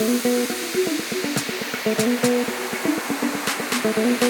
Thank you.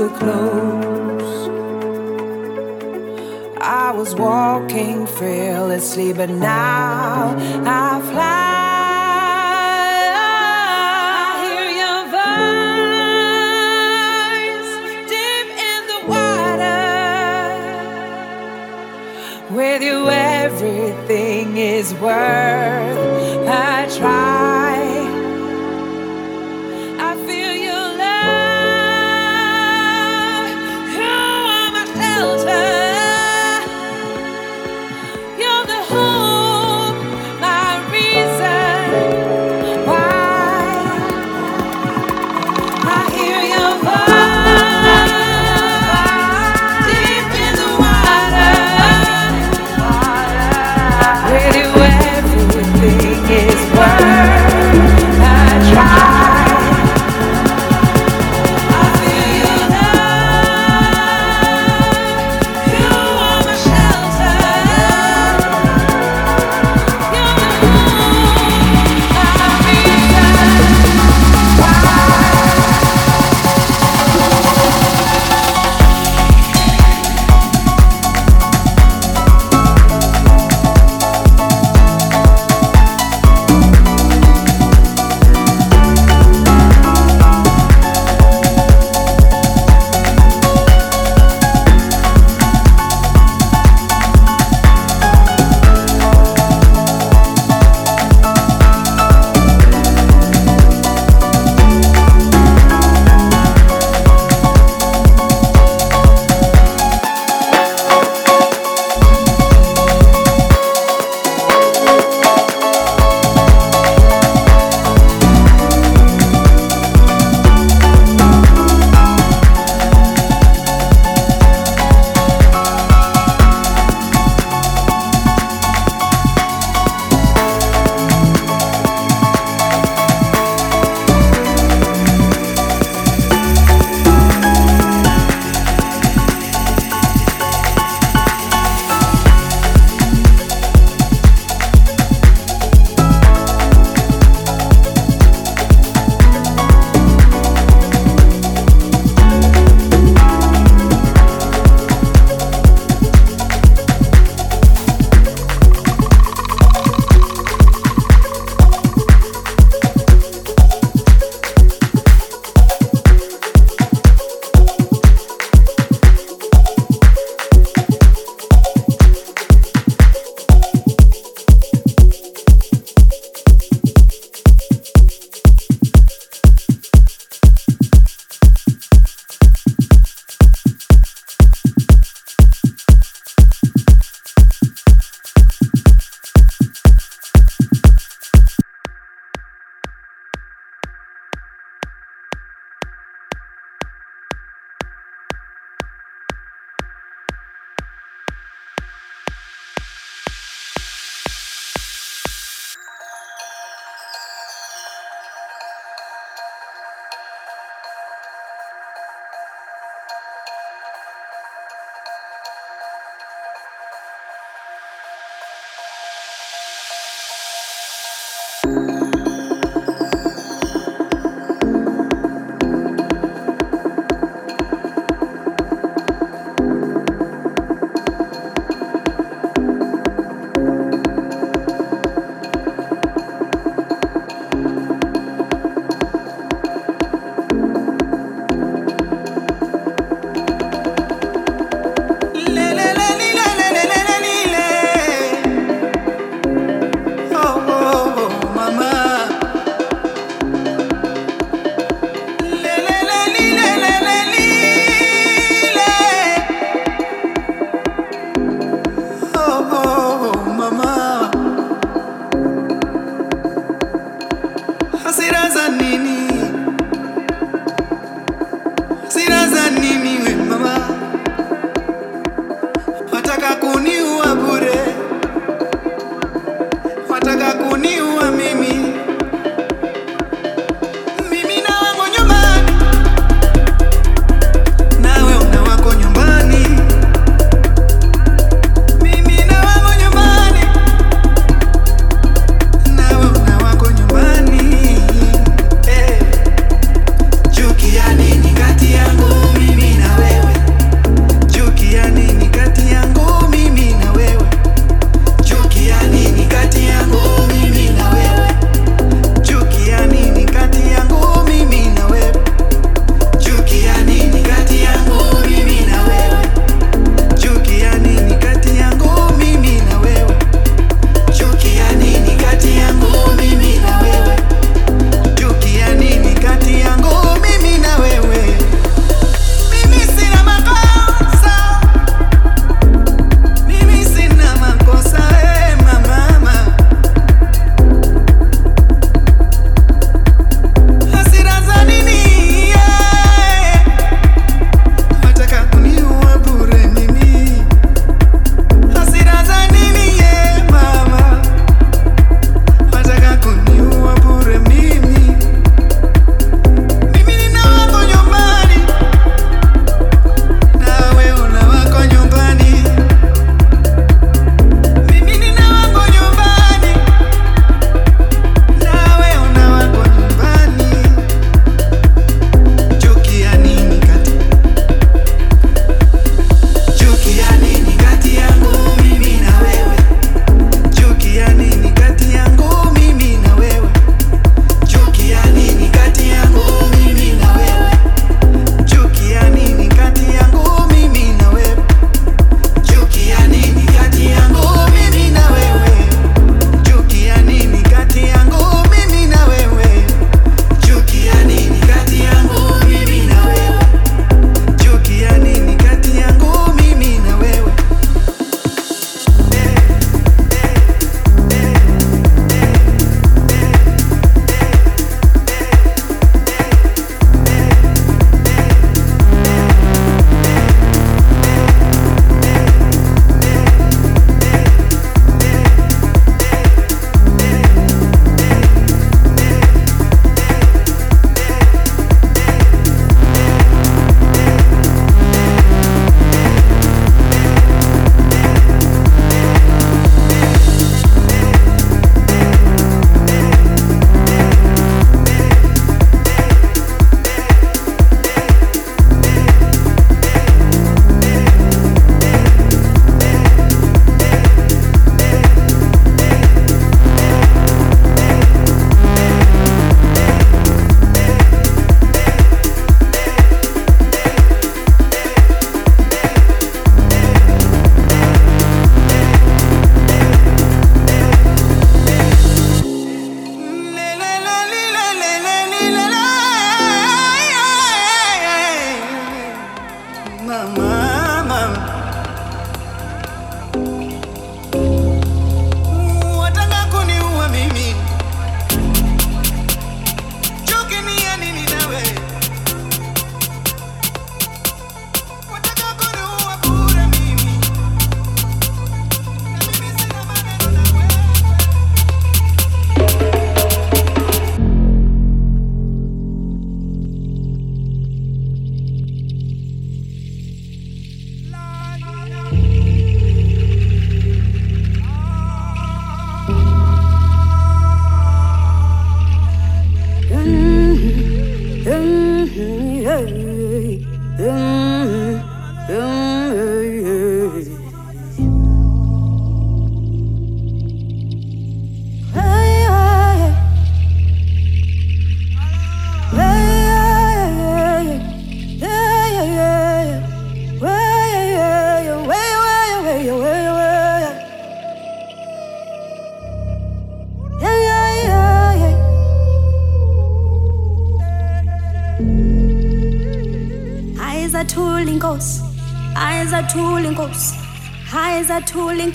a close. I was walking fearlessly, but now I fly. with you everything is worth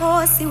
ayizathula inkosi